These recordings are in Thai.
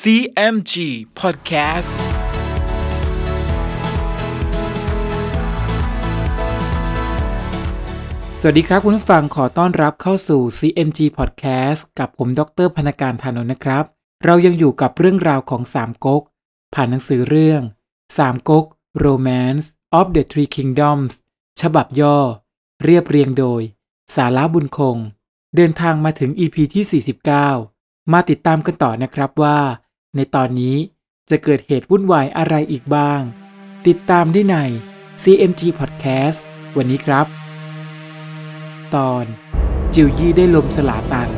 CMG Podcast สวัสดีครับคุณผู้ฟังขอต้อนรับเข้าสู่ CMG Podcast กับผมดรพนการธานนท์นะครับ เรายังอยู่กับเรื่องราวของสามก๊ก ผ่านหนังสือเรื่องสามก๊ก Romance of the Three Kingdoms ฉบับย่อ เรียบเรียงโดย สาระบุญคง เดินทางมาถึง EP ที่ 49 มาติดตามกันต่อนะครับว่า ในตอนนี้จะเกิดเหตุวุ่นวายอะไรอีกบ้าง ติดตามได้ใน CMG Podcast วันนี้ครับ ตอน จิวยี่ได้ลมสลาตัน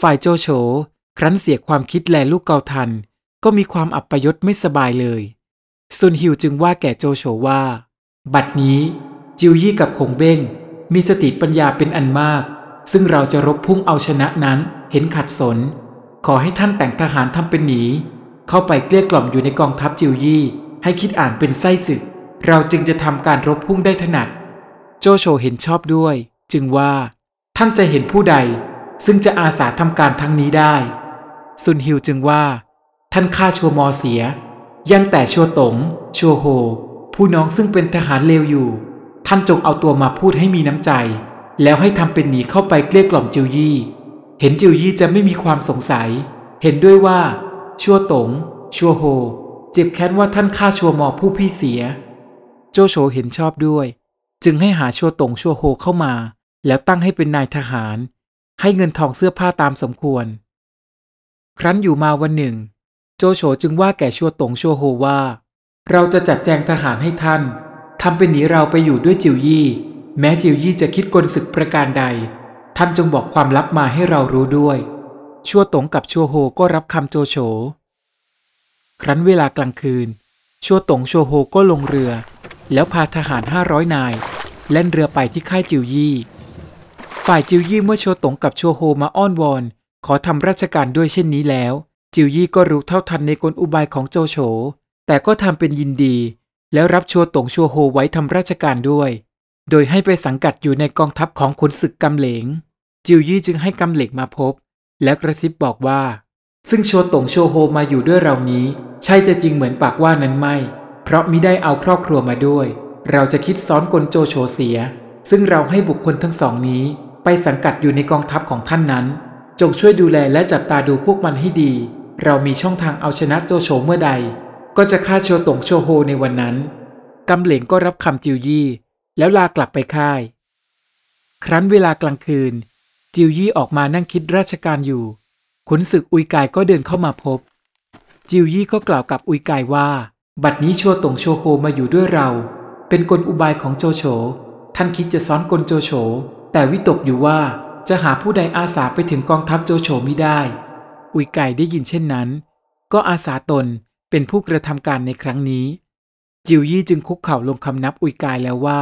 ฝ่ายโจโฉครั้นเสียความคิดแลลูกเกาทัน ก็มีความอับปยศไม่สบายเลยซุนฮิวจึงว่าแก่โจโฉว่า บัดนี้จิวยี่กับคงเบ้งมีสติปัญญาเป็นอันมาก ซึ่งเราจะรบพุ่งเอาชนะนั้นเห็นขัดสน ขอให้ท่านแต่งทหารทำเป็นหนี เข้าไปเกลี้ยกล่อมอยู่ในกองทัพจิวยี่ ให้คิดอ่านเป็นไส้ศึก เราจึงจะทำการรบพุ่งได้ถนัด โจโฉเห็นชอบด้วย จึงว่า ท่านจะเห็นผู้ใด ซึ่งจะอาสาทำการทั้งนี้ได้ ซุนฮิวจึงว่า ท่านฆ่าชัวมอเสีย ยังแต่ชัวตงชัวโฮ ผู้น้องซึ่งเป็นทหารเลวอยู่ ท่านจงเอาตัวมาพูดให้มีน้ำใจ แล้วให้ทำเป็นหนีเข้าไปเกลี้ยกล่อมจิวยี่ เห็นจิวยี่จะไม่มีความสงสัย เห็นด้วยว่า ชัวตง ชัวโฮ เจ็บแค้นว่าท่านฆ่าชัวหมอผู้พี่เสีย โจโฉเห็นชอบด้วย จึงให้หาชัวตงชัวโฮเข้ามา แล้วตั้งให้เป็นนายทหาร ให้เงินทองเสื้อผ้าตามสมควร ครั้นอยู่มาวันหนึ่ง โจโฉจึงว่าแก่ชัวตงชัวโฮว่า เราจะจัดแจงทหารให้ท่านทำเป็นหนีเราไปอยู่ด้วยจิวยี่ แม้จิวยี่จะคิดกลศึกประการใด ท่านจงบอกความลับมาให้เรารู้ด้วย ชัวตงกับชัวโฮก็รับคำโจโฉ ครั้นเวลากลางคืน ชัวตงชัวโฮก็ลงเรือ แล้วพาทหารห้าร้อยนายแล่นเรือไปที่ค่ายจิวยี่ ฝ่ายจิวยี่เมื่อชัวตงกับชัวโฮมาอ้อนวอน ขอทำราชการด้วยเช่นนี้แล้ว จิวยี่ก็รู้เท่าทันในกลอุบายของโจโฉ แต่ก็ทำเป็นยินดี แล้วรับชัวตงชัวโฮไว้ทำราชการด้วย โดยให้ไปสังกัดอยู่ในกองทัพของขุนศึกกำเหลง จิวยี่จึงให้กำเหลงมาพบ แล้วกระซิบบอกว่า ซึ่งโชตงชัวโฮมาอยู่ด้วยเรานี้ ใช่จะจริงเหมือนปากว่านั้นไม่ เพราะมิได้เอาครอบครัวมาด้วย เราจะคิดซ้อนกลโจโฉเสีย ซึ่งเราให้บุคคลทั้งสองนี้ ไปสังกัดอยู่ในกองทัพของท่านนั้น จงช่วยดูแลและจับตาดูพวกมันให้ดี เรามีช่องทางเอาชนะโจโฉเมื่อใด ก็จะฆ่าโชตงโชโฮในวันนั้นกำเหลงก็รับคำจิวยี่ แล้วลากลับไปค่าย ครั้นเวลากลางคืน จิวยี่ออกมานั่งคิดราชการอยู่ ขุนศึกอุยกายก็เดินเข้ามาพบ จิวยี่ก็กล่าวกับอุยกายว่า บัดนี้ชัวตงโชโฮมาอยู่ด้วยเรา เป็นกลอุบายของโจโฉ ท่านคิดจะซ้อนกลโจโฉ แต่วิตกอยู่ว่าจะหาผู้ใดอาสาไปถึงกองทัพโจโฉไมิได้ อุยไก่ได้ยินเช่นนั้น ก็อาสาตนเป็นผู้กระทำการในครั้งนี้ จิวยี่จึงคุกเข่าลงคำนับอุยกายแล้วว่า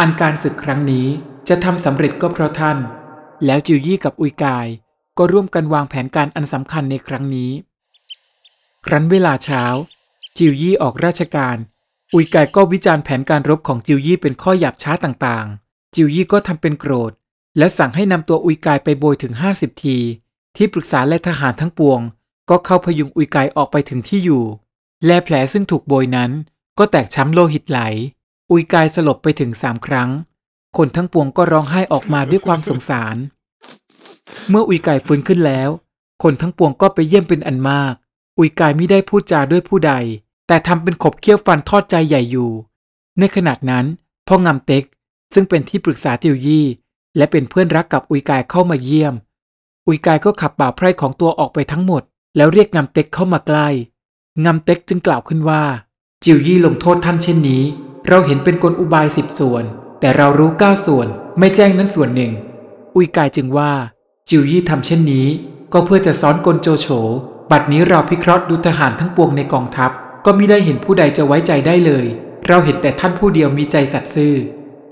อันการศึกครั้งนี้จะทำสำเร็จก็เพราะท่าน แล้วจิวยี่กับอุยกาย ก็ร่วมกันวางแผนการอันสำคัญในครั้งนี้ ครั้นเวลาเช้า จิวยี่ออกราชการ อุยกายก็วิจารณ์แผนการรบของจิวยี่เป็นข้อหยาบช้าต่างๆ จิวยี่ก็ทำเป็นโกรธ และสั่งให้นำตัวอุยกายไปโบยถึง 50 ที ที่ปรึกษาและทหารทั้งปวง ก็เข้าพยุงอุยกายออกไปถึงที่อยู่ และแผลซึ่งถูกโบยนั้น ก็แตกช้ำโลหิตไหล อุยกายสลบไปถึงสามครั้ง คนทั้งปวงก็ร้องไห้ออกมาด้วยความสงสาร เมื่ออุยไกายฟื้นขึ้นแล้ว คนทั้งปวงก็ไปเยี่ยมเป็นอันมาก อุยไกายไม่ได้พูดจาด้วยผู้ใด แต่ทำเป็นขบเคี้ยวฟันทอดใจใหญ่อยู่ ในขณะนั้นพ่องำเต็ก ซึ่งเป็นที่ปรึกษาติวยี่ และเป็นเพื่อนรักกับอุยไกายเข้ามาเยี่ยม อุยไกายก็ขับบ่าไพร่ของตัวออกไปทั้งหมด แล้วเรียกงำเต็กเข้ามาใกล้งำเต็กจึงกล่าวขึ้นว่า จิวยี่ลงโทษท่านเช่นนี้ เราเห็นเป็นกลอุบายสิบส่วน แต่เรารู้เก้าส่วนไม่แจ้งนั้นส่วนหนึ่ง อุยกายจึงว่า จิวยี่ทำเช่นนี้ ก็เพื่อจะซ้อนกลโจโฉ บัดนี้เราพิเคราะห์ดูทหารทั้งปวงในกองทัพ ก็มิได้เห็นผู้ใดจะไว้ใจได้เลย เราเห็นแต่ท่านผู้เดียวมีใจสัตย์ซื่อ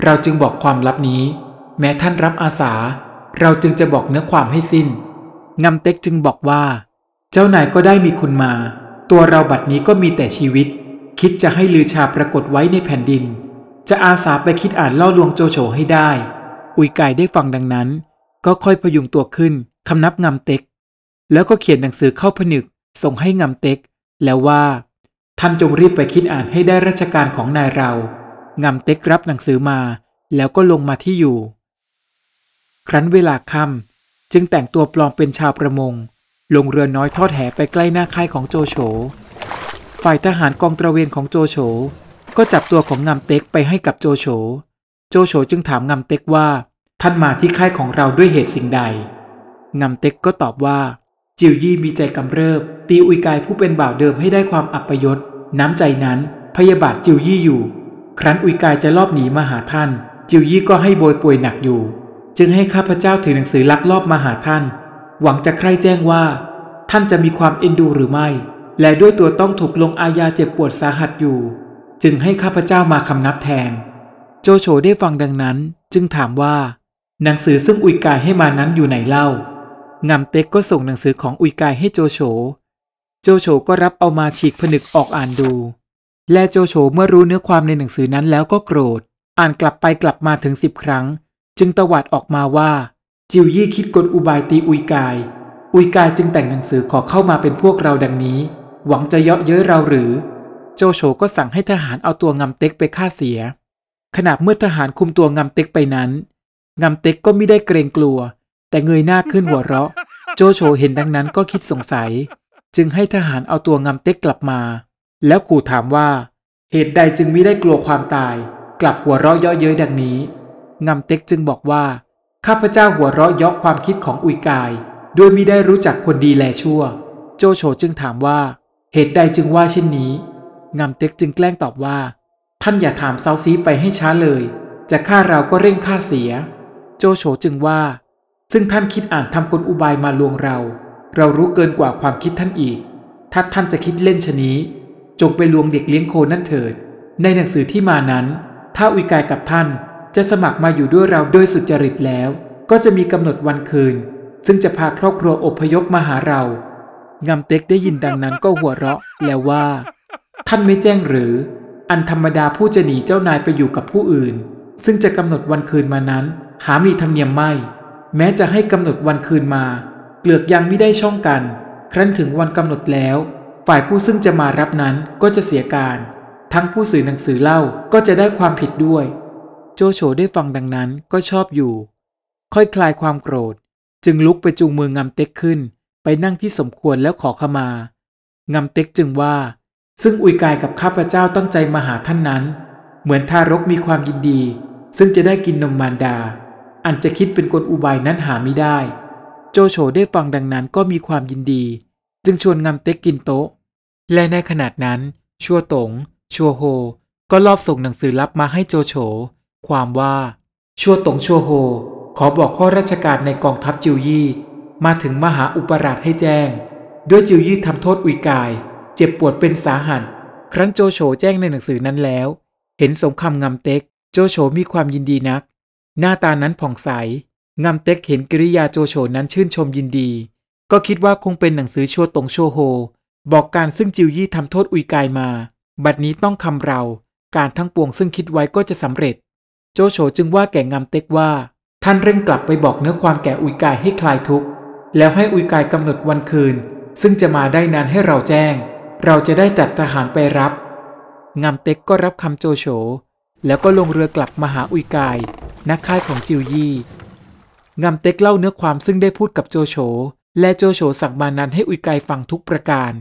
เราจึงบอกความลับนี้ แม้ท่านรับอาสา เราจึงจะบอกเนื้อความให้สิ้นงำเต็กจึงบอกว่า เจ้านายก็ได้มีคุณมา ตัวเราบัดนี้ก็มีแต่ชีวิต คิดจะให้ลือชาปรากฏไว้ในแผ่นดิน จะอาสาไปคิดอ่านเล่าลวงโจโฉให้ได้ อุยไกายได้ฟังดังนั้น ก็ค่อยพยุงตัวขึ้นคำนับงำเต็ก แล้วก็เขียนหนังสือเข้าผนึกส่งให้งำเต็ก แล้วว่า ท่านจงรีบไปคิดอ่านให้ได้ราชการของนายเรางำเต็กรับหนังสือมา แล้วก็ลงมาที่อยู่ ครั้นเวลาค่ำจึงแต่งตัวปลอมเป็นชาวประมง ลงเรือน้อยทอดแหไปใกล้หน้าค่ายของโจโฉฝ่ายทหารกองตระเวนของโจโฉ ก็จับตัวของงำเต็กไปให้กับโจโฉ โจโฉจึงถามงำเต็กว่า ท่านมาที่ค่ายของเราด้วยเหตุสิ่งใดงำเต็กก็ตอบว่า จิวยี่มีใจกำเริบ ตีอุยกายผู้เป็นบ่าวเดิมให้ได้ความอัปยศ น้ำใจนั้นพยาบาทจิวยี่อยู่ ครั้นอุยกายจะลอบหนีมาหาท่าน จิวยี่ก็ให้โบยป่วยหนักอยู่ จึงให้ข้าพเจ้าถือหนังสือลักลอบมาหาท่าน หวังจะใคร่แจ้งว่า ท่านจะมีความเอ็นดูหรือไม่ และด้วยตัวต้องถูกลงอาญาเจ็บปวดสาหัสอยู่ จึงให้ข้าพเจ้ามาคำนับแทน โจโฉได้ฟังดังนั้นจึงถามว่า หนังสือซึ่งอุยกายให้มานั้นอยู่ไหนเล่างำเต็กก็ส่งหนังสือของอุยกายให้โจโฉ โจโฉก็รับเอามาฉีกผนึกออกอ่านดู และโจโฉเมื่อรู้เนื้อความในหนังสือนั้นแล้วก็โกรธ อ่านกลับไปกลับมาถึงสิบครั้ง จึงตวาดออกมาว่า จิวยี่คิดกลอุบายตีอุยกาย อุยกายจึงแต่งหนังสือขอเข้ามาเป็นพวกเราดังนี้ หวังจะเยาะเย้ยเราหรือ โจโฉก็สั่งให้ทหารเอาตัวงำเต็กไปฆ่าเสีย ขณะเมื่อทหารคุมตัวงำเต็กไปนั้นงำเต็กก็ไม่ได้เกรงกลัว แต่เงยหน้าขึ้นหัวเราะ โจโฉเห็นดังนั้นก็คิดสงสัย จึงให้ทหารเอาตัวงำเต็กกลับมา แล้วขู่ถามว่า เหตุใดจึงไม่ได้กลัวความตาย กลับหัวเราะเยาะเย้ยดังนี้งำเต็กจึงบอกว่าข้าพเจ้าหัวเราะเยาะความคิดของอุยกาย โดยมิได้รู้จักคนดีแลชั่ว โจโฉจึงถามว่า เหตุใดจึงว่าเช่นนี้ งำเต็กจึงแกล้งตอบว่า ท่านอย่าถามเซาซีไปให้ช้าเลย จะฆ่าเราก็เร่งฆ่าเสีย โจโฉจึงว่า ซึ่งท่านคิดอ่านทำกลอุบายมาลวงเรา เรารู้เกินกว่าความคิดท่านอีก ถ้าท่านจะคิดเล่นชนี้ จงไปลวงเด็กเลี้ยงโคนั่นเถิด ในหนังสือที่มานั้น ถ้าอุยกายกับท่านจะสมัครมาอยู่ด้วยเราโดยสุจริตแล้ว ก็จะมีกำหนดวันคืน ซึ่งจะพาครอบครัวอพยพมาหาเรางำเต็กได้ยินดังนั้นก็หัวเราะแล้วว่า ท่านไม่แจ้งหรือ อันธรรมดาผู้จะหนีเจ้านายไปอยู่กับผู้อื่น ซึ่งจะกำหนดวันคืนมานั้น หามีธรรมเนียมไม่ แม้จะให้กำหนดวันคืนมา เกลือกยังไม่ได้ช่องกัน ครั้นถึงวันกำหนดแล้ว ฝ่ายผู้ซึ่งจะมารับนั้นก็จะเสียการ ทั้งผู้สื่อหนังสือเล่าก็จะได้ความผิดด้วย โจโฉได้ฟังดังนั้นก็ชอบอยู่ ค่อยคลายความโกรธ จึงลุกไปจูงมืองำเต็กขึ้น ไปนั่งที่สมควรแล้วขอขมางำเต็กจึงว่า ซึ่งอุยกายกับข้าพเจ้าตั้งใจมาหาท่านนั้น เหมือนทารกมีความยินดี ซึ่งจะได้กินนมมารดา อันจะคิดเป็นกลอุบายนั้นหาไม่ได้ โจโฉได้ฟังดังนั้นก็มีความยินดี จึงชวนงำเต็กกินโต๊ะ และในขณะนั้นชัวตง ชัวโฮ ก็ลอบส่งหนังสือลับมาให้โจโฉความว่าชัวตงชัวโฮ ขอบอกข้อราชการในกองทัพจิวยี่ มาถึงมหาอุปราชให้แจ้ง ด้วยจิวยี่ทำโทษอุยกาย เจ็บปวดเป็นสาหัส ครั้นโจโฉแจ้งในหนังสือนั้นแล้ว เห็นสงครามเต็ก โจโฉมีความยินดีนัก หน้าตานั้นผ่องใสงำเต็กเห็นกิริยาโจโฉนั้นชื่นชมยินดี ก็คิดว่าคงเป็นหนังสือชัวตงชัวโฮ บอกการซึ่งจิวยี่ทำโทษอุยกายมา บัดนี้ต้องคำเรา การทั้งปวงซึ่งคิดไว้ก็จะสำเร็จ โจโฉจึงว่าแก่งำเต็กว่า ท่านเร่งกลับไปบอกเนื้อความแก่อุยกายให้คลายทุกข์ แล้วให้อุยกายกำหนดวันคืนซึ่งจะมาได้นานให้เราแจ้ง เราจะได้จัดทหารไปรับงำเต็กก็รับคำโจโฉ แล้วก็ลงเรือกลับมาหาอุยกายนักค่ายของจิวยี่งำเต็กเล่าเนื้อความซึ่งได้พูดกับโจโฉ และโจโฉสั่งมานั้นให้อุยกายฟังทุกประการ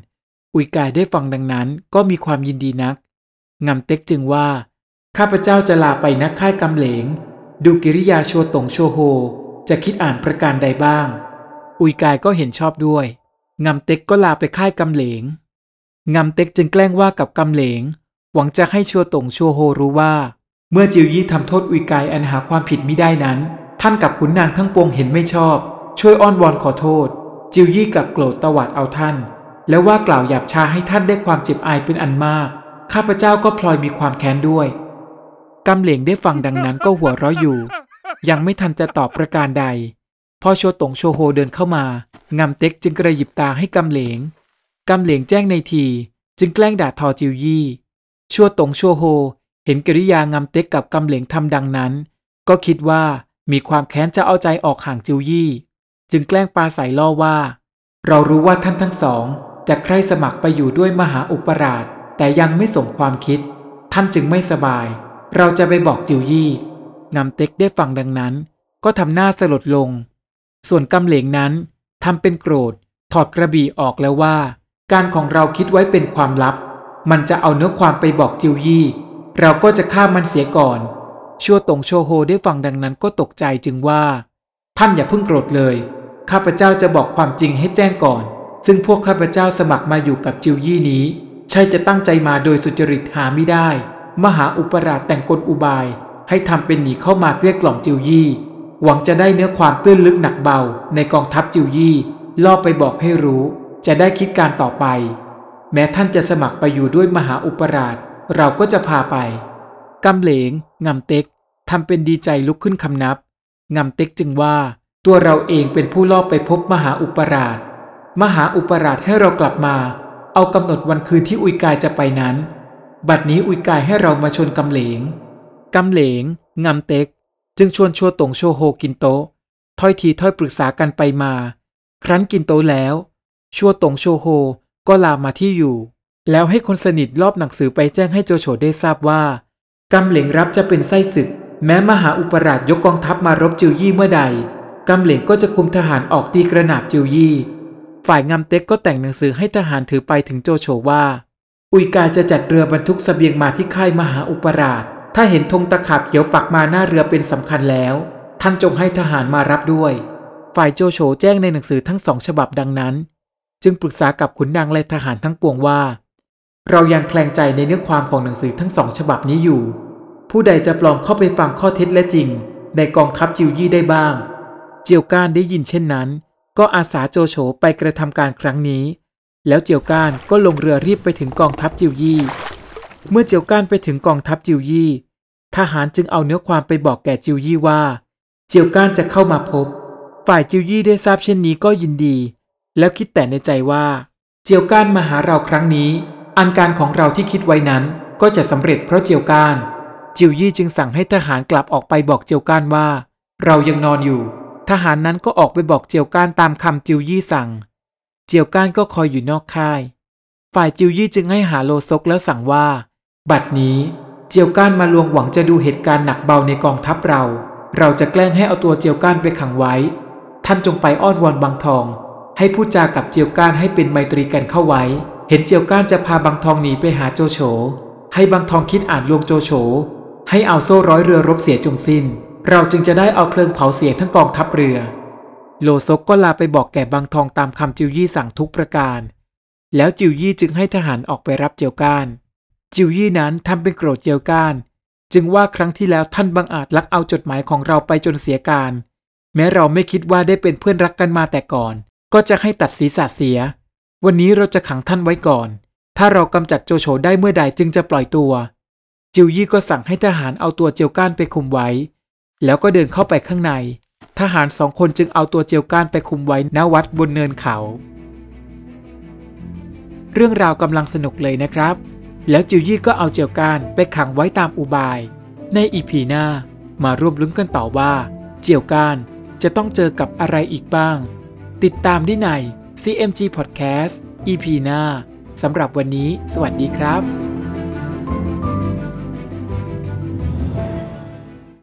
อุยกายได้ฟังดังนั้นก็มีความยินดีนักงำเต็กจึงว่า ข้าพเจ้าจะลาไปนักค่ายกำเหลง ดูกิริยาโชตงโชโฮ จะคิดอ่านประการใดบ้าง อุยกายก็เห็นชอบด้วยงำเต็กก็ลาไปค่ายกำเหลง งำเต็กจึงแกล้งว่ากับกำเหลง หวังจะให้ชัวตงชัวโฮรู้ว่า เมื่อจิวยี่ทำโทษอุยกายอันหาความผิดมิได้นั้น ท่านกับขุนนางทั้งปวงเห็นไม่ชอบ ช่วยอ้อนวอนขอโทษ จิวยี่กลับโกรธตวาดเอาท่าน แล้วว่ากล่าวหยาบช้าให้ท่านได้ความเจ็บอายเป็นอันมาก ข้าพเจ้าก็พลอยมีความแค้นด้วยกำเหลงได้ฟังดังนั้นก็หัวเราะอยู่ ยังไม่ทันจะตอบประการใดพอโชตงโชโฮเดินเข้ามางำเต็กจึงกระยิบตาให้กำเหลง กำเหลงแจ้งในที จึงแกล้งด่าทอจิวยี่ ชั่วตงชั่วโฮ เห็นกิริยางำเต็กกับกำเหลงทำดังนั้น ก็คิดว่ามีความแค้นจะเอาใจออกห่างจิวยี่ จึงแกล้งปาใส่ล่อว่า เรารู้ว่าท่านทั้งสองจะใคร่สมัครไปอยู่ด้วยมหาอุปราช แต่ยังไม่สมความคิด ท่านจึงไม่สบาย เราจะไปบอกจิวยี่งำเต็กได้ฟังดังนั้น ก็ทำหน้าสลดลง ส่วนกำเหลงนั้นทำเป็นโกรธถอดกระบี่ออกแล้วว่า การของเราคิดไว้เป็นความลับ มันจะเอาเนื้อความไปบอกจิวยี่ เราก็จะฆ่ามันเสียก่อน ชั่วตงโชโฮได้ฟังดังนั้นก็ตกใจจึงว่า ท่านอย่าเพิ่งโกรธเลย ข้าพเจ้าจะบอกความจริงให้แจ้งก่อน ซึ่งพวกข้าพเจ้าสมัครมาอยู่กับจิวยี่นี้ ใช่จะตั้งใจมาโดยสุจริตหาไม่ได้ มหาอุปราชแต่งกลอุบาย ให้ทำเป็นหนีเข้ามาเกลี้ยกล่อมจิวยี่ หวังจะได้เนื้อความตื้นลึกหนักเบาในกองทัพจิวยี่ล่อไปบอกให้รู้ จะได้คิดการต่อไป แม้ท่านจะสมัครไปอยู่ด้วยมหาอุปราช เราก็จะพาไปกำเหลงงำเต็กทำเป็นดีใจลุกขึ้นคำนับงำเต็กจึงว่า ตัวเราเองเป็นผู้ล่อไปพบมหาอุปราช มหาอุปราชให้เรากลับมา เอากำหนดวันคืนที่อุยกายจะไปนั้น บัดนี้อุยกายให้เรามาชนกำเหลงกำเหลงงำเต็ก จึงชวนชัวตงโชโฮกินโต๊ะถ้อยทีถ้อยปรึกษากันไปมา ครั้นกินโต๊ะแล้ว ชัวตงโชโฮก็ลามาที่อยู่ แล้วให้คนสนิทรอบหนังสือไปแจ้งให้โจโฉได้ทราบว่ากำเหลงรับจะเป็นไส้ศึก แม้มหาอุปราชยกกองทัพมารบจิวยี่เมื่อใดกำเหลงก็จะคุมทหารออกตีกระหนาบจิวยี่ ฝ่ายงำเต็กก็แต่งหนังสือให้ทหารถือไปถึงโจโฉว่า อุยกาจะจัดเรือบรรทุกสเสบียงมาที่ค่ายมหาอุปราช ถ้าเห็นธงตะขาบเขียวปักมาหน้าเรือเป็นสำคัญแล้ว ท่านจงให้ทหารมารับด้วย ฝ่ายโจโฉแจ้งในหนังสือทั้งสองฉบับดังนั้น จึงปรึกษากับขุนนางและทหารทั้งปวงว่า เรายังแคลงใจในเนื้อความของหนังสือทั้งสองฉบับนี้อยู่ ผู้ใดจะปลอมเข้าไปฟังข้อเท็จและจริง ในกองทัพจิวยี่ได้บ้าง เจียวก้านได้ยินเช่นนั้น ก็อาสาโจโฉไปกระทำการครั้งนี้ แล้วเจียวก้านก็ลงเรือรีบไปถึงกองทัพจิวยี่ เมื่อเจียวก้านไปถึงกองทัพจิวยี่ ทหารจึงเอาเนื้อความไปบอกแก่จิวยี่ว่า เจียวก้านจะเข้ามาพบ ฝ่ายจิวยี่ได้ทราบเช่นนี้ก็ยินดี แล้วคิดแต่ในใจว่า เจียวก้านมาหาเราครั้งนี้ อันการของเราที่คิดไว้นั้นก็จะสำเร็จเพราะเจียวก้านจิวยี่จึงสั่งให้ทหารกลับออกไปบอกเจียวก้านว่า เรายังนอนอยู่ ทหารนั้นก็ออกไปบอกเจียวก้านตามคำจิวยี่สั่ง เจียวก้านก็คอยอยู่นอกค่าย ฝ่ายจิวยี่จึงให้หาโลซกแล้วสั่งว่า บัดนี้เจียวก้านมาลวงหวังจะดูเหตุการณ์หนักเบาในกองทัพเรา เราจะแกล้งให้เอาตัวเจียวก้านไปขังไว้ ท่านจงไปอ้อนวอนบางทอง ให้พูดจากับเจียวก้านให้เป็นไมตรีกันเข้าไว้ เห็นเจียวก้านจะพาบางทองหนีไปหาโจโฉ ให้บางทองคิดอ่านลวงโจโฉ ให้เอาโซ่ร้อยเรือรบเสียจงสิ้น เราจึงจะได้เอาเพลิงเผาเสียทั้งกองทัพเรือ โลซกก็ลาไปบอกแก่บางทองตามคำจิวยี่สั่งทุกประการ แล้วจิวยี่จึงให้ทหารออกไปรับเจียวก้าน จิวยี่นั้นทำเป็นโกรธเจียวก้าน จึงว่าครั้งที่แล้วท่านบังอาจลักเอาจดหมายของเราไปจนเสียการ แม้เราไม่คิดว่าได้เป็นเพื่อนรักกันมาแต่ก่อน ก็จะให้ตัดศีรษะเสีย วันนี้เราจะขังท่านไว้ก่อน ถ้าเรากำจัดโจโฉได้เมื่อใดจึงจะปล่อยตัว จิวยี่ก็สั่งให้ทหารเอาตัวเจียวก้านไปคุมไว้ แล้วก็เดินเข้าไปข้างใน ทหารสองคนจึงเอาตัวเจียวก้านไปคุมไว้ณวัดบนเนินเขา เรื่องราวกำลังสนุกเลยนะครับ แล้วจิวยี่ก็เอาเจียวก้านไปขังไว้ตามอุบาย ในอีพีหน้ามาร่วมลุ้นกันต่อว่า เจียวก้านจะต้องเจอกับอะไรอีกบ้าง ติดตามได้ใน CMG Podcast EP หน้าสำหรับวันนี้ สวัสดีครับ